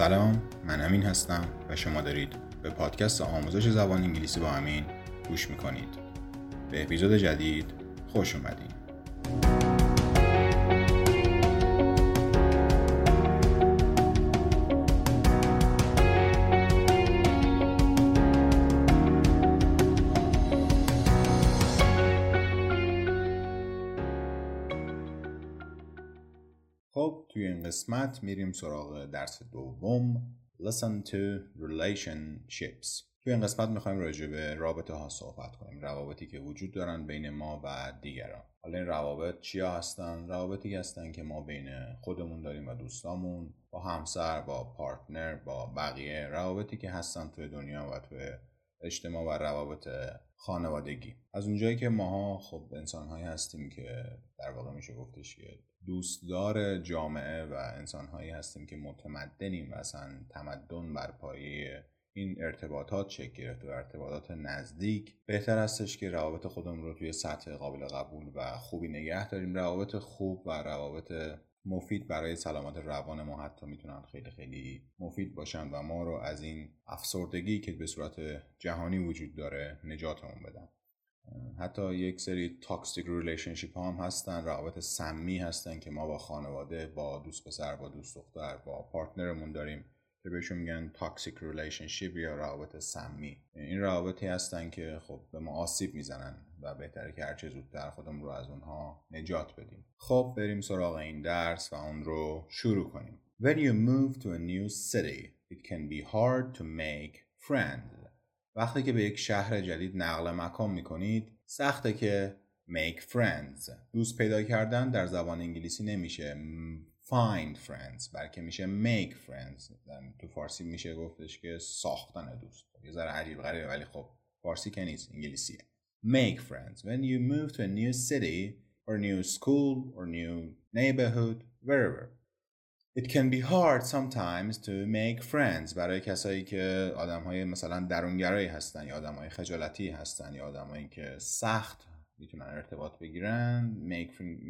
سلام من امین هستم و شما دارید به پادکست آموزش زبان انگلیسی با امین گوش می‌کنید. به اپیزود جدید خوش اومدید قسمت میریم سراغ درس دوم. Listen to Relationships. توی این قسمت می‌خوایم راجع به رابطه ها صحبت کنیم روابطی که وجود دارن بین ما و دیگران. حالا این روابط چیا هستن؟ روابطی هستن که ما بین خودمون داریم و دوستامون با همسر با پارتنر با بقیه. روابطی که هستن توی دنیا و توی اجتماع و روابط خانوادگی. از اونجایی که ماها خب انسانهایی هستیم که در واقع میشه گفتش که دوستدار جامعه و انسانهایی هستیم که متمدنیم و اصلا تمدن بر پایه این ارتباطات شکل گرفته و ارتباطات نزدیک بهتر هستش که روابط خودمون رو توی سطح قابل قبول و خوبی نگه داریم. روابط خوب و روابط مفید برای سلامت روان ما حتی می‌تونن خیلی خیلی مفید باشن و ما رو از این افسردگی که به صورت جهانی وجود داره نجاتمون بدن. حتی یک سری toxic relationship هم هستن روابط سمی هستن که ما با خانواده با دوست پسر با دوست دختر با partner مون داریم. که بهشون میگن toxic relationship یا روابط سمی. این روابطی هستن که خب به ما آسیب می‌زنن و بهتره که هرچه زودتر خودمون رو از اونها نجات بدیم. خب بریم سراغ این درس و اون رو شروع کنیم. When you move to a new city it can be hard to make friends. وقتی که به یک شهر جدید نقل مکان می‌کنید سخته که make friends. دوست پیدا کردن در زبان انگلیسی نمیشه. Find friends بلکه میشه make friends. تو فارسی میشه گفتش که ساختن دوست. یه ذره عجیب غریبه ولی خب فارسی که نیست انگلیسیه. Make friends. When you move to a new city or new school or new neighborhood wherever. It can be hard sometimes to make friends. برای کسایی که آدم های مثلا درونگرایی هستن یا آدم های خجالتی هستن یا آدمایی که سخت می‌تونن ارتباط بگیرن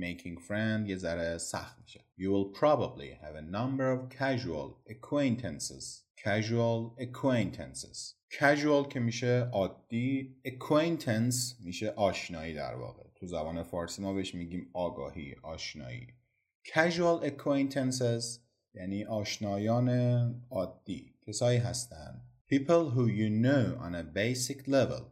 making friend یه ذره سخت میشه You will probably have a number of casual acquaintances casual acquaintances casual که میشه عادی acquaintance میشه آشنایی در واقع تو زبان فارسی ما بهش میگیم آگاهی آشنایی casual acquaintances یعنی آشنایان عادی کسایی هستن people who you know on a basic level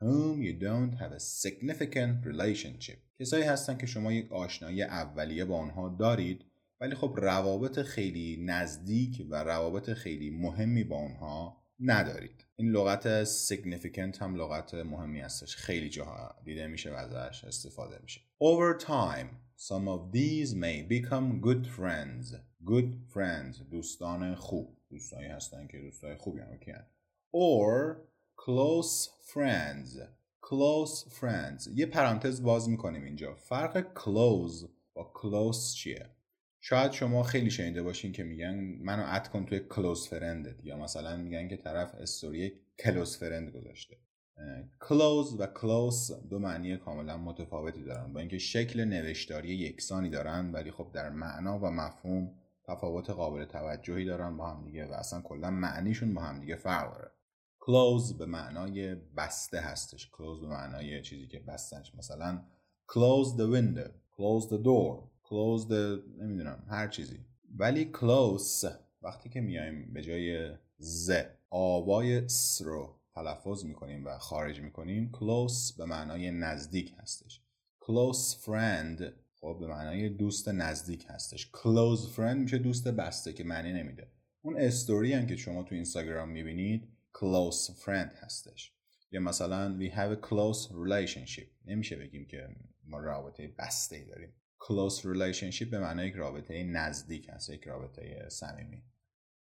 whom you don't have a significant relationship. کسایی هستن که شما یک آشنایی اولیه با آنها دارید ولی خب روابط خیلی نزدیک و روابط خیلی مهمی با آنها ندارید. این لغت significant هم لغت مهمی هستش. خیلی جاها دیده میشه و ازش استفاده میشه. Over time some of these may become good friends. Good friends دوستان خوب. دوستانی هستن که دوستای خوبی هم کن or close friends. Close friends. یه پرانتز باز می‌کنیم اینجا. فرق close با close چیه؟ شاید شما خیلی شنیده باشین که میگن منو اد کن توی کلوز فرندت یا مثلا میگن که طرف استوری کلوز فرند گذاشته. کلوز و کلوز دو معنی کاملا متفاوتی دارن. با اینکه شکل نوشتاری یکسانی دارن ولی خب در معنا و مفهوم تفاوت قابل توجهی دارن با هم دیگه و اصلا کلا معنیشون با هم دیگه فرق داره کلوز به معنای بسته هستش. کلوز به معنای چیزی که بستنش مثلا close the window close the door close the نمی‌دونم هر چیزی. ولی close وقتی که میایم به جای ز آوای س رو تلفظ می‌کنیم و خارج می‌کنیم close به معنای نزدیک هستش. Close friend خب به معنای دوست نزدیک هستش. Close friend میشه دوست بسته که معنی نمیده. اون استوری هم که شما تو اینستاگرام می‌بینید close friend هستش یا مثلا we have a close relationship نمیشه بگیم که ما رابطه بسته ای داریم close relationship به معنای یک رابطه نزدیک هست یک رابطه صمیمی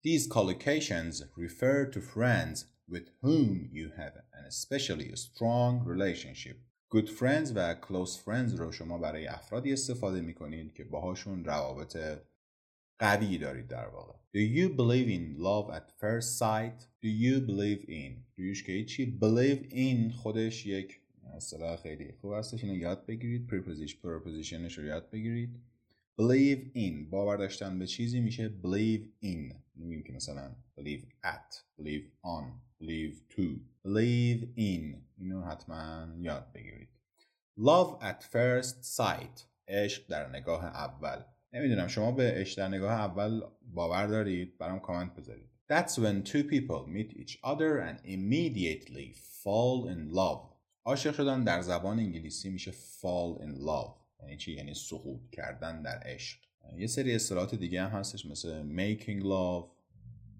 These collocations refer to friends with whom you have an especially strong relationship. Good friends و close friends رو شما برای افرادی استفاده می کنید که باهاشون روابط قوی دارید در واقع Do you believe in love at first sight? Do you believe in? دویش که چی؟ Believe in خودش یک اصطلاح خیلی خوب هستش اینو یاد بگیرید prepositionش رو یاد بگیرید believe in باور داشتن به چیزی میشه believe in میگیم که مثلا believe at believe on believe to believe in اینو حتما یاد بگیرید love at first sight عشق در نگاه اول نمی‌دونم شما به در نگاه اول باور دارید برام کامنت بذارید. That's when two people meet each other and immediately fall in love. عاشق شدن در زبان انگلیسی میشه fall in love. یعنی چی؟ یعنی سقوط کردن در عشق. یه سری اصطلاحات دیگه هم هستش مثل making love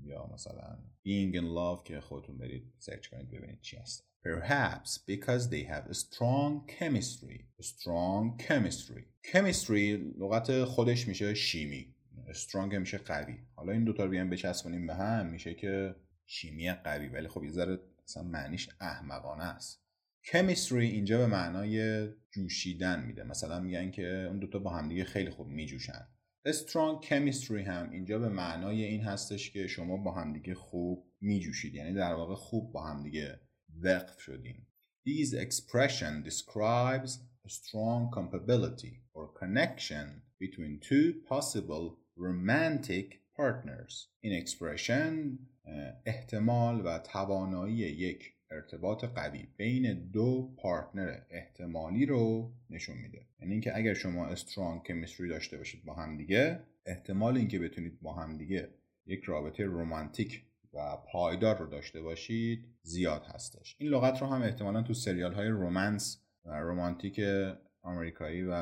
یا مثلا being in love که خودتون برید سرچ کنید ببینید چی هست. Perhaps because they have a strong chemistry. A strong chemistry. Chemistry لغت خودش میشه شیمی. strong میشه قوی. حالا این دوتا رو بیان بچسبونیم به هم میشه که شیمی قوی ولی خب یه ذره مثلا معنیش احمقانه است. chemistry اینجا به معنای جوشیدن میده مثلا میگن که اون دوتا با همدیگه خیلی خوب میجوشن strong chemistry هم اینجا به معنای این هستش که شما با همدیگه خوب میجوشید یعنی در واقع خوب با همدیگه وقف شدین These expression describes a strong compatibility or connection between two possible romantic partners. این expression احتمال و توانایی یک ارتباط قوی بین دو پارتنر احتمالی رو نشون میده یعنی اینکه اگر شما استرانگ کمیستری داشته باشید با هم دیگه احتمال اینکه بتونید با هم دیگه یک رابطه رومانتیک و پایدار رو داشته باشید زیاد هستش. این لغت رو هم احتمالا تو سریال های رومنس و رومانتیک آمریکایی و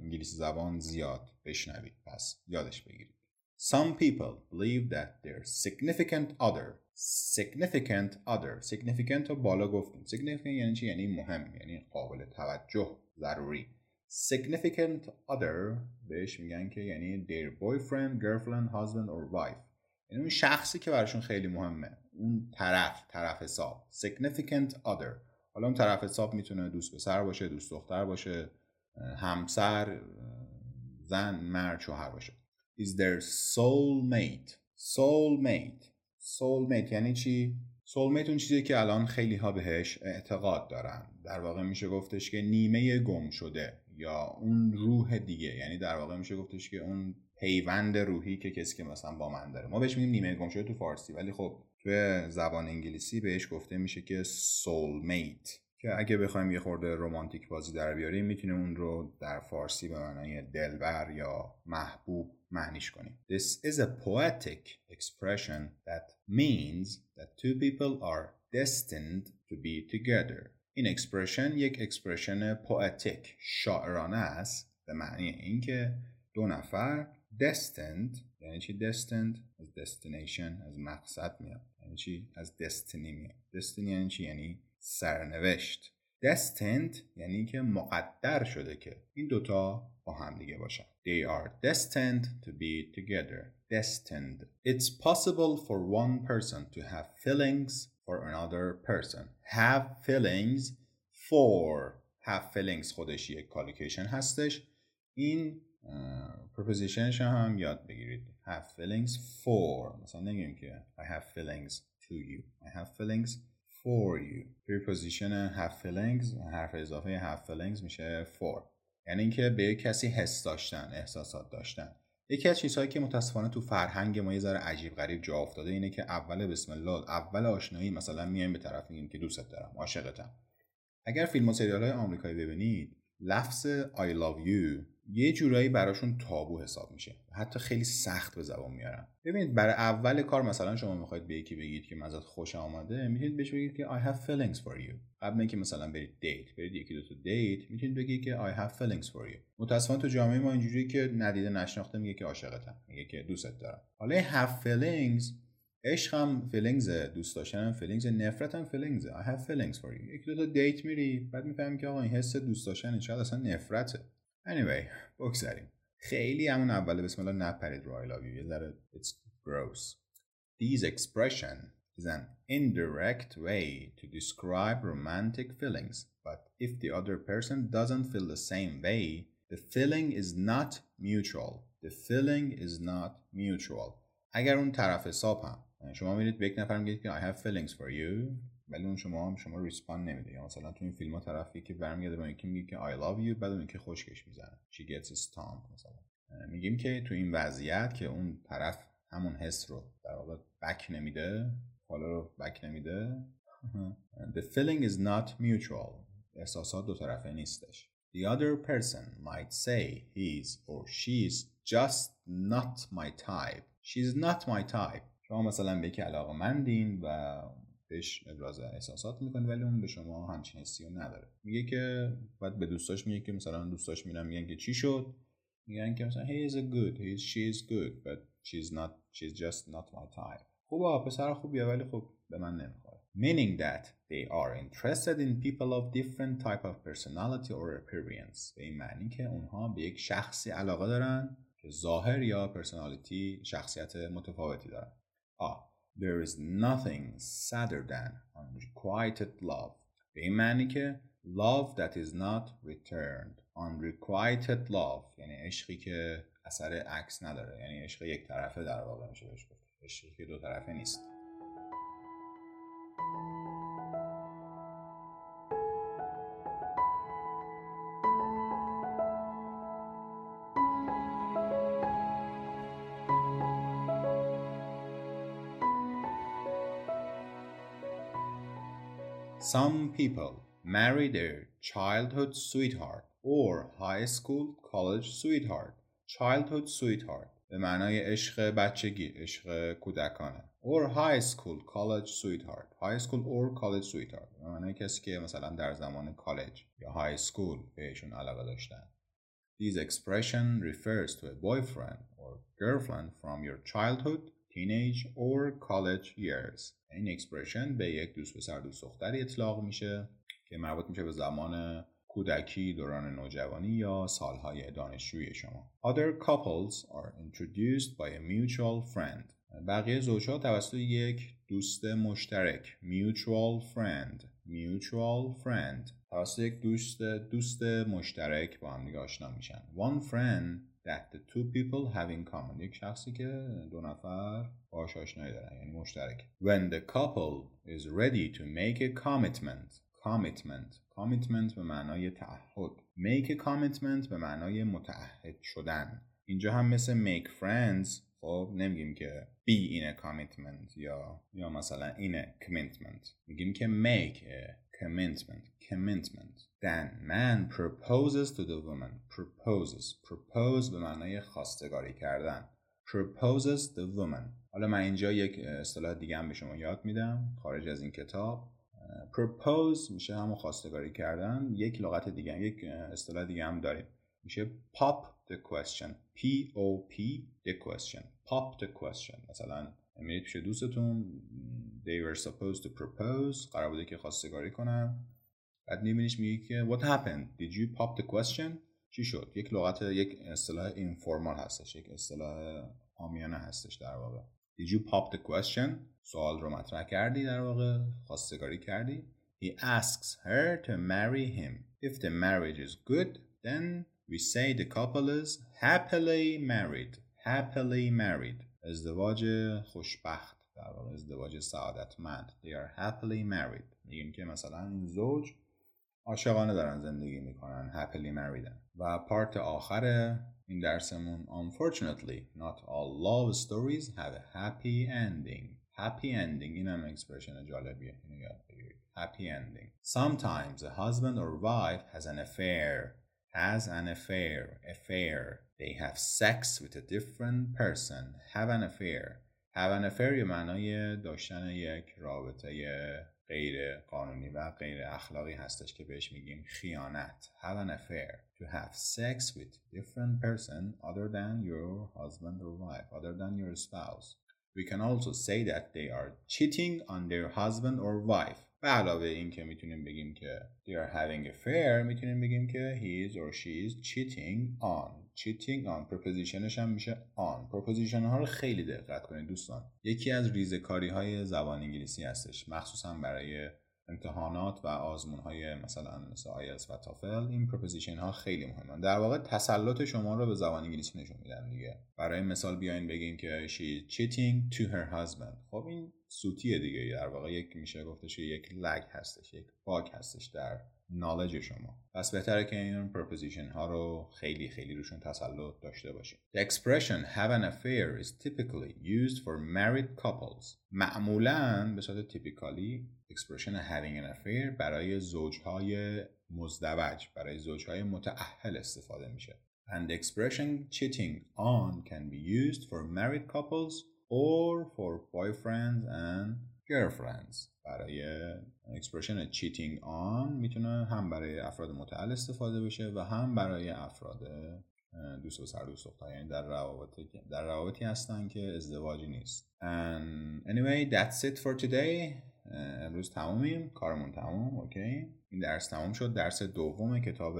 انگلیسی زبان زیاد بشنوید. پس یادش بگیرید. Some people believe that their significant other. Significant other. Significant رو بالا گفتیم. Significant یعنی چی؟ یعنی مهم یعنی قابل توجه ضروری. Significant other بهش میگن که یعنی their boyfriend girlfriend husband or wife. یعنی اون شخصی که براشون خیلی مهمه. اون طرف طرف حساب. Significant other. حالا اون طرف حساب می‌تونه دوست پسر باشه دوست دختر باشه همسر زن مرد شوهر باشه. Is their soulmate? Soulmate. Soulmate یعنی چی؟ Soulmate اون چیزی که الان خیلی ها بهش اعتقاد دارن. در واقع میشه گفتش که نیمه گم شده یا اون روح دیگه. یعنی در واقع میشه گفتش که اون پیوند روحی که کسی که مثلا با من داره. ما بهش میگیم نیمه گم شده تو فارسی ولی خب تو زبان انگلیسی بهش گفته میشه که soulmate. که اگه بخوایم یه خورده رومانتیک بازی در بیاریم می‌تونیم اون رو در فارسی به معنای دلبر یا محبوب معنیش کنیم. This is a poetic expression that means that two people are destined to be together. این expression یک expression poetic شاعرانه است به معنی اینکه دو نفر destined یعنی چی destined از destination از مقصد میاد یعنی چی از destiny میاد destiny یعنی چی یعنی سرنوشت destined یعنی که مقدر شده که این دوتا با هم دیگه باشن they are destined to be together destined it's possible for one person to have feelings for another person have feelings for have feelings خودش یک کالیکیشن هستش این prepositionش هم یاد بگیرید. Have feelings for. مثلا نگیم که I have feelings to you. I have feelings for you. preposition have feelings حرف اضافه have feelings میشه for. یعنی اینکه به کسی حس داشتن احساسات داشتن. یکی از چیزهایی که متاسفانه تو فرهنگ ما یه ذره عجیب غریب جا افتاده اینه که اول بسم الله اول آشنایی مثلا میایم به طرف میگیم که دوستت دارم عاشقتم. اگر فیلم و سریال های آمریکایی ببینید لفظ I love you یه جورایی براشون تابو حساب میشه. حتی خیلی سخت به زبان میارن. ببینید برای اول کار مثلا شما می‌خواید به یکی بگید که ازت خوشم آمده می‌تونید بهش بگید که I have feelings for you. قبل اینکه مثلا برید date برید یکی دو تا date می‌تونید بگید که I have feelings for you. متاسفانه تو جامعه ما اینجوری که ندیده نشناخته میگه که عاشقتم میگه که دوستت دارم. حالا have feelings عشق هم feelings دوست داشتن هم feelings نفرت هم feelings I have feelings for you. یکی دو تا date میری بعد می‌فهمی که آقا این حس دوست داشتن شاید اصلا نفرته. anyway بگذاریم خیلی همون اول بسم الله نپرید رو I love you یه ذره it's gross These expression is an indirect way to describe romantic feelings but if the other person doesn't feel the same way the feeling is not mutual the feeling is not mutual اگر اون طرف حساب هم یعنی شما میرید به یک نفر میگید که I have feelings for you ولی اون شما هم شما ریسپاند نمیده. یا مثلا تو این فیلم ها طرفی که برمیگرده با اینکه میگه که I love you بعد اون که خوشگش می‌زنه. She gets stoned مثلا. میگیم که تو این وضعیت که اون طرف همون حس رو در واقع بک نمیده حالا رو بک نمیده the feeling is not mutual. احساسات دو طرفه نیستش. The other person might say he's or she's just not my type. She's not my type. شما مثلا به یکی علاقه مندین و بهش ابراز احساسات می‌کنه ولی اون به شما همچین حسی نداره. میگه که بعد به دوستاش میگه که مثلا دوستاش میرن میگن که چی شد؟ میگن که مثلا he is a good he is, she is good but she's not she's just not my type. خوبه پسر خوبیه ولی خب به من نمی‌خوره. Meaning that they are interested in people of different type of personality or appearance. به این معنی که اونها به یک شخصی علاقه دارن که ظاهر یا پرسونالیتی شخصیت متفاوتی دارن. آه there is nothing sadder than unrequited love. به این معنی که love that is not returned. Unrequited love. یعنی عشقی که اثر عکس نداره یعنی عشق یک طرفه در واقع میشه بهش گفت عشقی که دو طرفه نیست Some people marry their childhood sweetheart or high school college sweetheart childhood sweetheart به معنای عشق بچگی عشق کودکانه or high school college sweetheart high school or college sweetheart به معنای کسی که مثلا در زمان کالج یا high school بهشون علاقه داشتن This expression refers to a boyfriend or girlfriend from your childhood, teenage or college years. این اکسپرشن به یک دوست پسر دوست دختری اطلاق میشه که مربوط میشه به زمان کودکی دوران نوجوانی یا سالهای دانشجویی شما. Other couples are introduced by a mutual friend. بقیه زوجها توسط یک دوست مشترک. Mutual friend. Mutual friend. توسط یک دوست دوست مشترک با هم دیگه آشنا میشن. One friend that the two people have in common یک شخصی که دو نفر باش آشنایی دارن یعنی مشترک when the couple is ready to make a commitment commitment commitment به معنای تعهد make a commitment به معنای متعهد شدن اینجا هم مثل make friends خب نمیگیم که be in a commitment یا یا مثلا in a commitment میگیم که make a commitment commitment then man proposes to the woman proposes propose به معنای خواستگاری کردن. Proposes the woman. حالا من اینجا یک اصطلاح دیگه هم به شما یاد میدم خارج از این کتاب. Propose میشه همون خواستگاری کردن. یک لغت دیگه یک اصطلاح دیگه هم داریم. میشه pop the question. P O P the question. Pop the question. مثلا میرید پیش دوستتون they were supposed to propose قرار بوده که خواستگاری کنن بعد میبینیش میگه که what happened did you pop the question چی شد یک لغت یک اصطلاح اینفورمال هستش یک اصطلاح آمیانه هستش در واقع Did you pop the question سوال رو مطرح کردی در واقع خواستگاری کردی He asks her to marry him If the marriage is good then we say the couple is happily married happily married ازدواج خوشبخت در واقع ازدواج سعادتمند they are happily married میگیم که مثلا این زوج عاشقانه دارن زندگی می‌کنن happily married و پارت آخر این درسمون unfortunately not all love stories have a happy ending happy ending این هم اکسپرشن جالبیه اینو یاد بگیرید happy ending sometimes a husband or wife has an affair has an affair affair they have sex with a different person have an affair have an affair یه معنای داشتن یک رابطه غیر قانونی و غیر اخلاقی هستش که بهش میگیم خیانت have an affair to have sex with different person other than your husband or wife other than your spouse we can also say that they are cheating on their husband or wife به علاوه این که می‌تونیم بگیم که they are having affair می‌تونیم بگیم که he is or she is cheating on. Cheating on preposition ش هم میشه on. Preposition ها رو خیلی دقت کنید دوستان. یکی از ریزکاری های زبان انگلیسی هستش مخصوصا برای امتحانات و آزمون های مثلا مثل آیلتس و تافل این preposition ها خیلی مهمن. در واقع تسلط شما رو به زبان انگلیسی نشون میدن دیگه. برای مثال بیاین بگین که she cheating to her husband. خب این سوتیه دیگه. در واقع یک میشه گفتش یک لگ هستش یک باگ هستش در knowledge شما. پس بهتره که این preposition ها رو خیلی خیلی روشون تسلط داشته باشید The expression have an affair is typically used for married couples. معمولا به صورت typically expression having an affair برای زوجهای مزدوج برای زوجهای متأهل استفاده میشه. And the expression cheating on can be used for married couples or for boyfriends and girlfriends. برای expression cheating on می‌تونه هم برای افراد متأهل استفاده بشه و هم برای افراد دوست و سر دوست دختر یعنی در روابطی در روابطی هستن که ازدواجی نیست. And anyway that's it for today. امروز تمومیم. کارمون تموم. okay. این درس تموم شد. درس دوم کتاب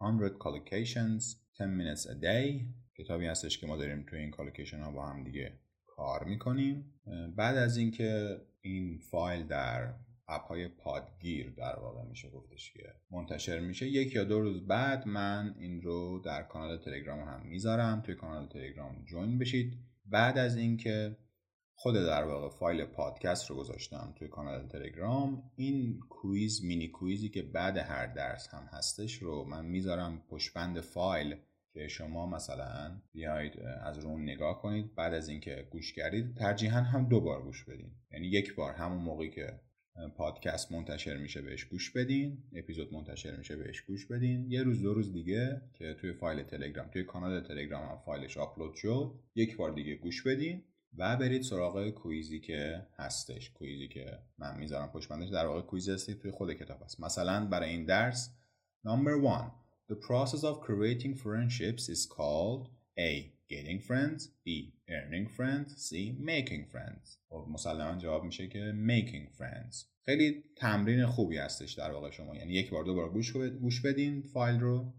100 collocations 10 minutes a day. کتابی هستش که ما داریم توی این collocation ها با هم دیگه کار می‌کنیم. بعد از اینکه این فایل در اپ های پادگیر در واقع میشه گفتش که منتشر میشه یک یا دو روز بعد من این رو در کانال تلگرام هم می‌ذارم. توی کانال تلگرام join بشید. بعد از اینکه خود در واقع فایل پادکست رو گذاشتم توی کانال تلگرام این quiz mini quiz ی که بعد هر درس هم هستش رو من می‌ذارم پشت‌بند فایل. که شما مثلا بیاید از رو نگاه کنید. بعد از اینکه گوش کردید ترجیحاً هم دو بار گوش بدین. یعنی یک بار همون موقعی که پادکست منتشر میشه بهش گوش بدین اپیزود منتشر میشه بهش گوش بدین. یه روز دو روز دیگه که توی فایل تلگرام توی کانال تلگرام هم فایلش آپلود شد یک بار دیگه گوش بدین و برید سراغ کویزی که هستش. کویزی که من می‌ذارم پشت در واقع کویزی هستی توی خود کتاب هست. مثلا برای این درس نمبر 1 The process of creating friendships is called A. Getting friends B. Earning friends C. Making friends خب مسلما جواب میشه که making friends خیلی تمرین خوبی هستش در واقع شما یعنی یک بار دو بار گوش گوش بدین فایل رو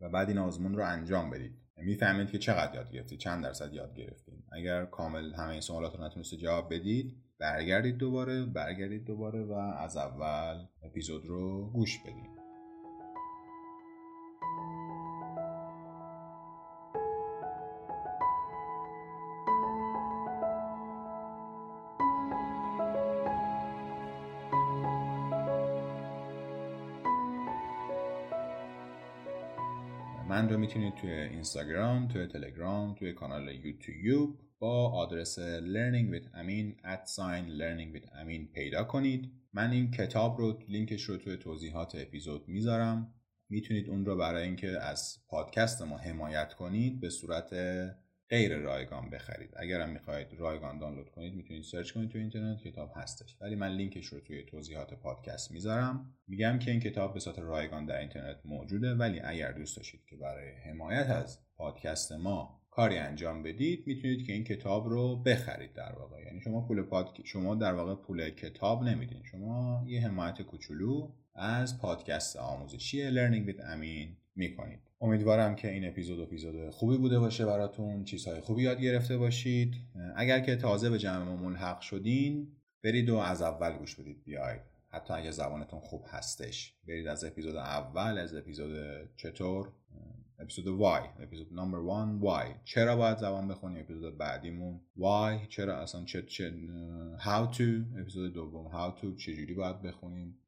و بعد این آزمون رو انجام بدید می‌فهمید که چقدر یاد گرفتید چند درصد یاد گرفتید اگر کامل همه این سوالات رو نتونستید جواب بدید برگردید دوباره برگردید دوباره و از اول اپیزود رو گوش بدید رو می‌تونید توی اینستاگرام، توی تلگرام، توی کانال یوتیوب با آدرس learning with amin at sign learning with amin پیدا کنید. من این کتاب رو لینکش رو توی توضیحات اپیزود می‌ذارم. می‌تونید اون رو برای اینکه از پادکست ما حمایت کنید به صورت غیر رایگان بخرید. اگر هم می‌خواهید رایگان دانلود کنید می‌تونید سرچ کنید تو اینترنت کتاب هستش. ولی من لینکش رو توی توضیحات پادکست می‌ذارم. میگم که این کتاب به صورت رایگان در اینترنت موجوده ولی اگر دوست داشتید که برای حمایت از پادکست ما کاری انجام بدید می‌تونید که این کتاب رو بخرید در واقع. یعنی شما پول پاد... شما در واقع پول کتاب نمیدین. شما یه حمایت کوچولو از پادکست آموزشی Learning with امین می‌کنید. امیدوارم که این اپیزود اپیزود خوبی بوده باشه براتون چیزهای خوبی یاد گرفته باشید. اگر که تازه به جمع ما ملحق شدین برید و از اول گوش بدید بیاید. حتی اگه زبانتون خوب هستش. برید از اپیزود اول از اپیزود چطور؟ اپیزود وای. اپیزود نمبر وان وای. چرا باید زبان بخونیم اپیزود بعدیمون وای. چرا اصلا چه چه how to اپیزود دوم how to چجوری باید بخونیم؟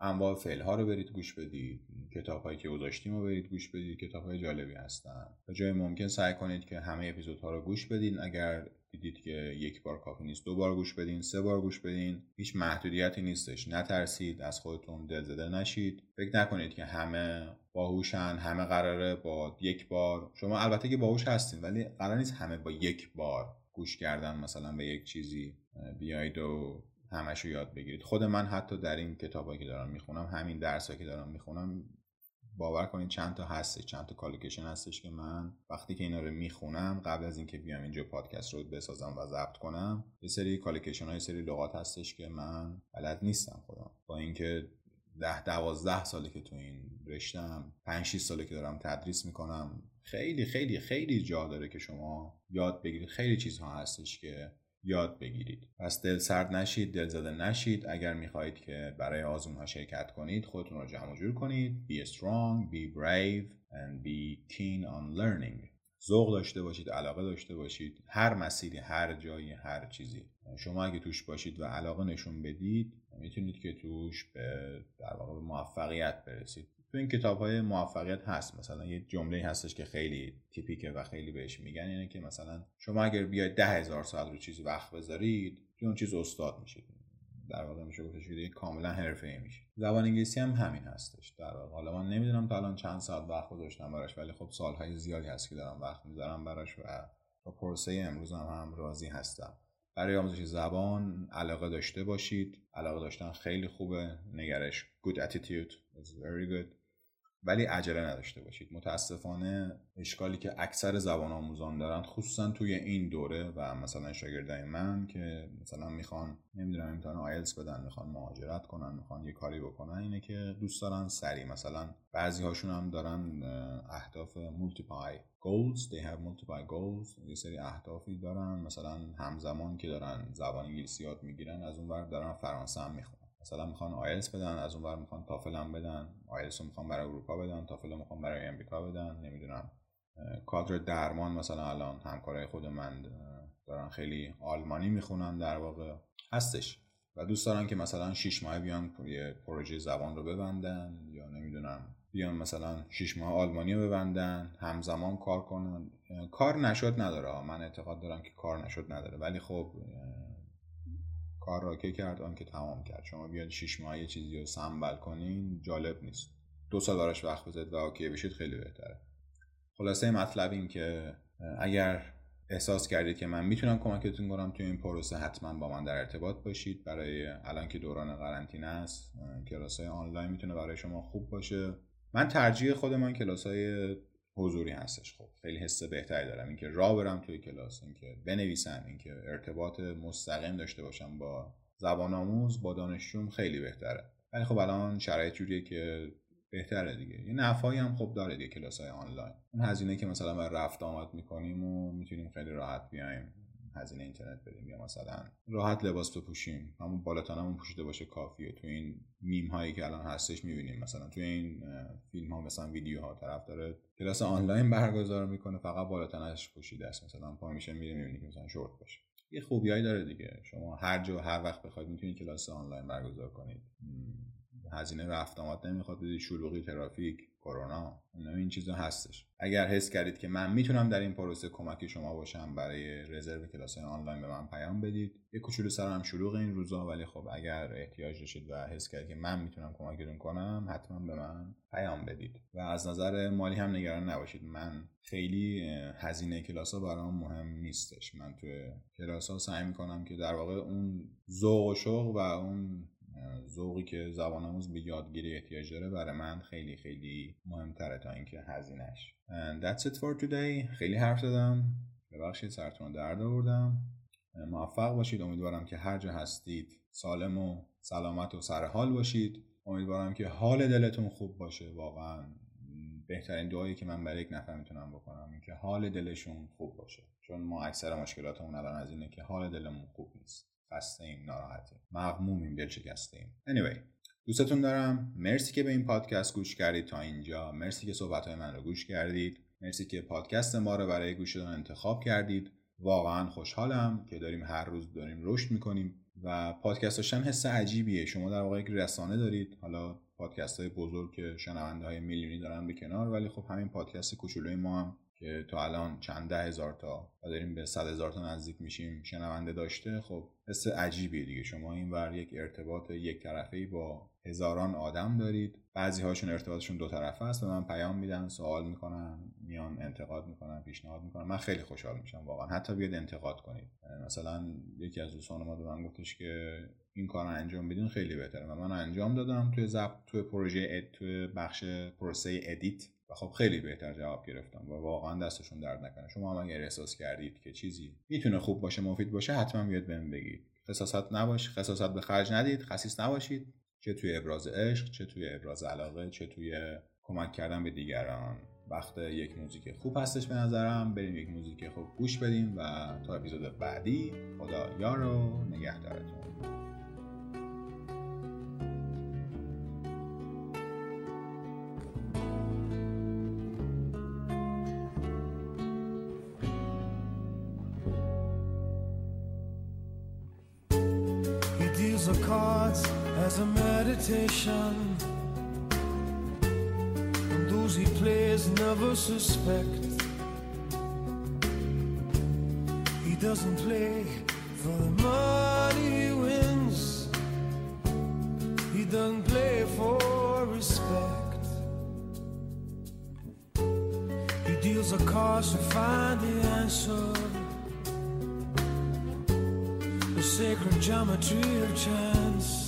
انواع فعل ها رو برید گوش بدید. کتاب هایی که گذاشتیم رو برید گوش بدید. کتاب های جالبی هستن. به جای ممکن سعی کنید که همه اپیزود ها رو گوش بدین. اگر دیدید که یک بار کافی نیست دو بار گوش بدین سه بار گوش بدین هیچ محدودیتی نیستش. نترسید. از خودتون دلزده نشید. فکر نکنید که همه باهوشن همه قراره با یک بار. شما البته که باهوش هستین ولی قرار نیست همه با یک بار گوش کردن مثلا به یک چیزی. بیاید و همش رو یاد بگیرید. خود من حتی در این کتابایی که دارم می‌خونم همین درسایی که دارم می‌خونم باور کنید چند تا هستش چند تا کالیکیشن هستش که من وقتی که اینا رو می‌خونم قبل از اینکه بیام اینجا پادکست رو بسازم و ضبط کنم یه سری کالیکیشن های سری لغات هستش که من بلد نیستم خودم. با اینکه ده دوازده ساله که تو این رشتم پنج 6 ساله که دارم تدریس می‌کنم خیلی خیلی خیلی جا داره که شما یاد بگیرید. خیلی چیزها هستش که یاد بگیرید. پس دل سرد نشید دل زده نشید. اگر می‌خواهید که برای آزمون ها شرکت کنید خودتون رو جمع جور کنید. Be strong be brave and be keen on learning. ذوق داشته باشید علاقه داشته باشید. هر مسیری هر جایی هر چیزی. شما اگه توش باشید و علاقه نشون بدید می‌تونید که توش به در واقع موفقیت برسید. تو این کتاب های موفقیت هست. مثلا یه جمله هستش که خیلی تیپیکه و خیلی بهش میگن اینه که مثلا شما اگر بیاید ده هزار سال رو چیزی وقت بذارید تو اون چیز استاد میشید. در واقع میشه گفتش که کاملا ای میشه. زبان انگلیسی هم همین هستش. در واقع حالا من نمی‌دونم تا الان چند ساعت وقت گذاشتم براش ولی خب سالهای زیادی هست که دارم وقت می‌ذارم براش و با پرسه امروز هم, هم راضی هستم. برای آموزش زبان علاقه داشته باشید. علاقه داشتن خیلی خوبه. نگرش. Good attitude is very good. ولی عجله نداشته باشید. متاسفانه اشکالی که اکثر زبان آموزان دارن خصوصا توی این دوره و مثلا شاگردای من که مثلا می‌خوان نمی‌دونم امتحان آیلتس بدن می‌خوان مهاجرت کنن می‌خوان یه کاری بکنن اینه که دوست دارن سریع. مثلا بعضی هاشون هم دارن اهداف multiple goals. They have multiple goals. یه سری اهدافی دارن. مثلا همزمان که دارن زبان انگلیسی یاد می‌گیرن از اون ور دارن فرانسه هم می‌خوان مثلا می‌خوان آیلتس بدن از اون ور می‌خوان تافل هم بدن. آیلتس رو می‌خوان برای اروپا بدن تافل رو می‌خوان برای امریکا بدن. نمی‌دونم. کادر درمان مثلا الان همکارای خود من دارن خیلی آلمانی می‌خونن در واقع. هستش. و دوست دارن که مثلا 6 ماه بیان یه پروژه زبان رو ببندن یا نمی‌دونم بیان مثلا 6 ماه آلمانی رو ببندن همزمان کار کنن. کار نشد نداره. من اعتقاد دارم که کار نشد نداره. ولی خب کار را که کرد؟ آن که تمام کرد. شما بیاد 6 ماه یه چیزی رو سنبل کنین جالب نیست. دو سال براش وقت بذارید و اوکی بشید خیلی بهتره. خلاصه مطلب این که اگر احساس کردید که من می‌تونم کمکتون کنم توی این پروسه حتما با من در ارتباط باشید. برای الان که دوران قرنطینه است کلاس های آنلاین می‌تونه برای شما خوب باشه. من ترجیح خود من کلاس های حضوری هستش. خب خیلی حس بهتری دارم. اینکه راه برم توی کلاس اینکه بنویسم اینکه ارتباط مستقیم داشته باشم با زبان آموز با دانشجوم خیلی بهتره. ولی خب الان شرایط جوریه که بهتره دیگه. یه نفعی هم خب داره دیگه کلاس های آنلاین. اون هزینه که مثلا بر رفت آمد می‌کنیم و می‌تونیم خیلی راحت بیایم. هزینه اینترنت بدیم. یا مثلا راحت لباس بپوشیم. همون بالاتنمون پوشیده باشه کافیه. تو این میم هایی که الان هستش می‌بینیم. مثلا تو این فیلم ها مثلا ویدیو ها طرف داره کلاس آنلاین برگزار می‌کنه. فقط بالاتنش پوشیده است. مثلا پا میشه میره می‌بینی که مثلا شورت باشه. یه خوبیایی داره دیگه. شما هر جا هر وقت بخواید می‌تونید کلاس آنلاین برگزار کنید. هزینه رفت آمد نمی‌خواد بدید. شلوغی ترافیک. کرونا اینا این چیزا هستش. اگر حس کردید که من می‌تونم در این پروسه کمکی شما باشم برای رزرو کلاس آنلاین به من پیام بدید. یه کوچولو سرم شلوغ این روزا ولی خب اگر احتیاج داشتید و حس کردید که من می‌تونم کمکتون کنم حتما به من پیام بدید. و از نظر مالی هم نگران نباشید. من خیلی هزینه کلاس ها برام مهم نیستش. من توی کلاس ها سعی می‌کنم که در واقع اون ذوق و شوق و اون ذوقی که زبان آموز به یادگیری احتیاج داره برای من خیلی خیلی مهمتره تا اینکه هزینهش. And that's it for today. خیلی حرف زدم. ببخشید سرتون درد آوردم. موفق باشید. امیدوارم که هر جا هستید سالم و سلامت و سر حال باشید. امیدوارم که حال دلتون خوب باشه. واقعا بهترین دعایی که من برای یک نفر می‌تونم بکنم این که حال دلشون خوب باشه. چون ما اکثر مشکلاتمون الان از اینه که حال دلمون خوب نیست. خسته ایم ناراحتیم. مغمومیم دل شکسته ایم anyway دوستتون دارم. مرسی که به این پادکست گوش کردید تا اینجا. مرسی که صحبت من رو گوش کردید. مرسی که پادکست ما رو برای گوش دادن انتخاب کردید. واقعا خوشحالم که داریم هر روز داریم رشد می‌کنیم و پادکست داشتن حس عجیبیه. شما در واقع یک رسانه دارید. حالا پادکست های بزرگ که شنونده های میلیونی دارن به کنار ولی خب همین پادکست کوچولوی ما هم که تا الان چند ده هزار تا و داریم به صد هزار تا نزدیک میشیم شنونده داشته خب حس عجیبیه دیگه. شما این ور یک ارتباط یک طرفه با هزاران آدم دارید. بعضی هاشون ارتباطشون دو طرفه است به من پیام میدن سوال می‌کنن میان انتقاد می‌کنن پیشنهاد می‌کنن. من خیلی خوشحال میشم واقعا. حتی بیاد انتقاد کنید. مثلا یکی از دوستان ما به من گفتش که این کار رو انجام بدین خیلی بهتره. و من انجام دادم توی ضبط توی پروژه اد توی بخش پروسه ادیت. و خب خیلی بهتر جواب گرفتم و واقعا دستشون درد نکنه. شما هم اگر احساس کردید که چیزی می‌تونه خوب باشه مفید باشه حتما بیاد بهم بگید. خصاصت نباش خصاصت به خرج ندید خصیص نباشید. چه توی ابراز عشق چه توی ابراز علاقه چه توی کمک کردن به دیگران. وقت یک موزیک خوب هستش به نظرم. بریم یک موزیک خوب گوش بدیم و تا اپیزود بعدی خدا یار و نگهدارتون. Suspect. He doesn't play for the money he wins. He doesn't play for respect. He deals the cards to find the answer the sacred geometry of chance,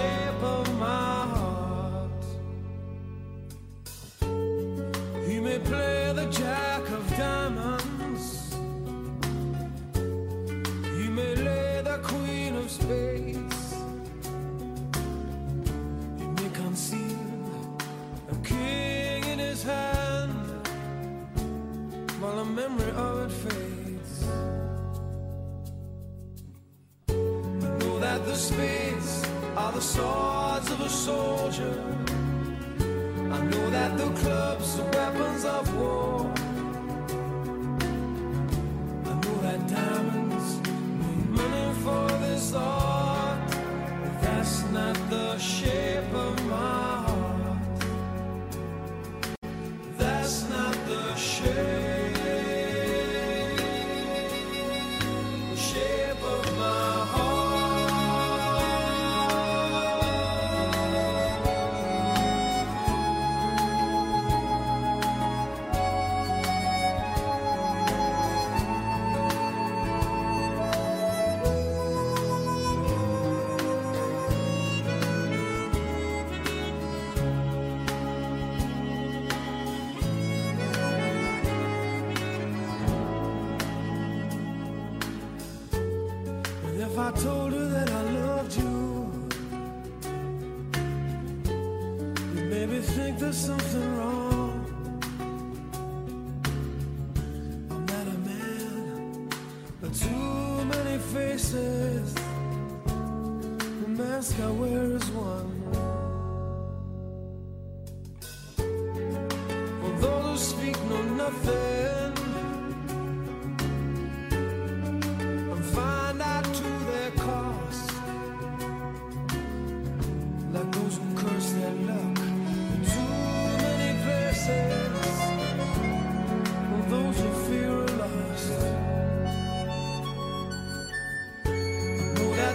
of it. I know that the spades are the swords of a soldier. I know that the clubs are weapons of war. 悟る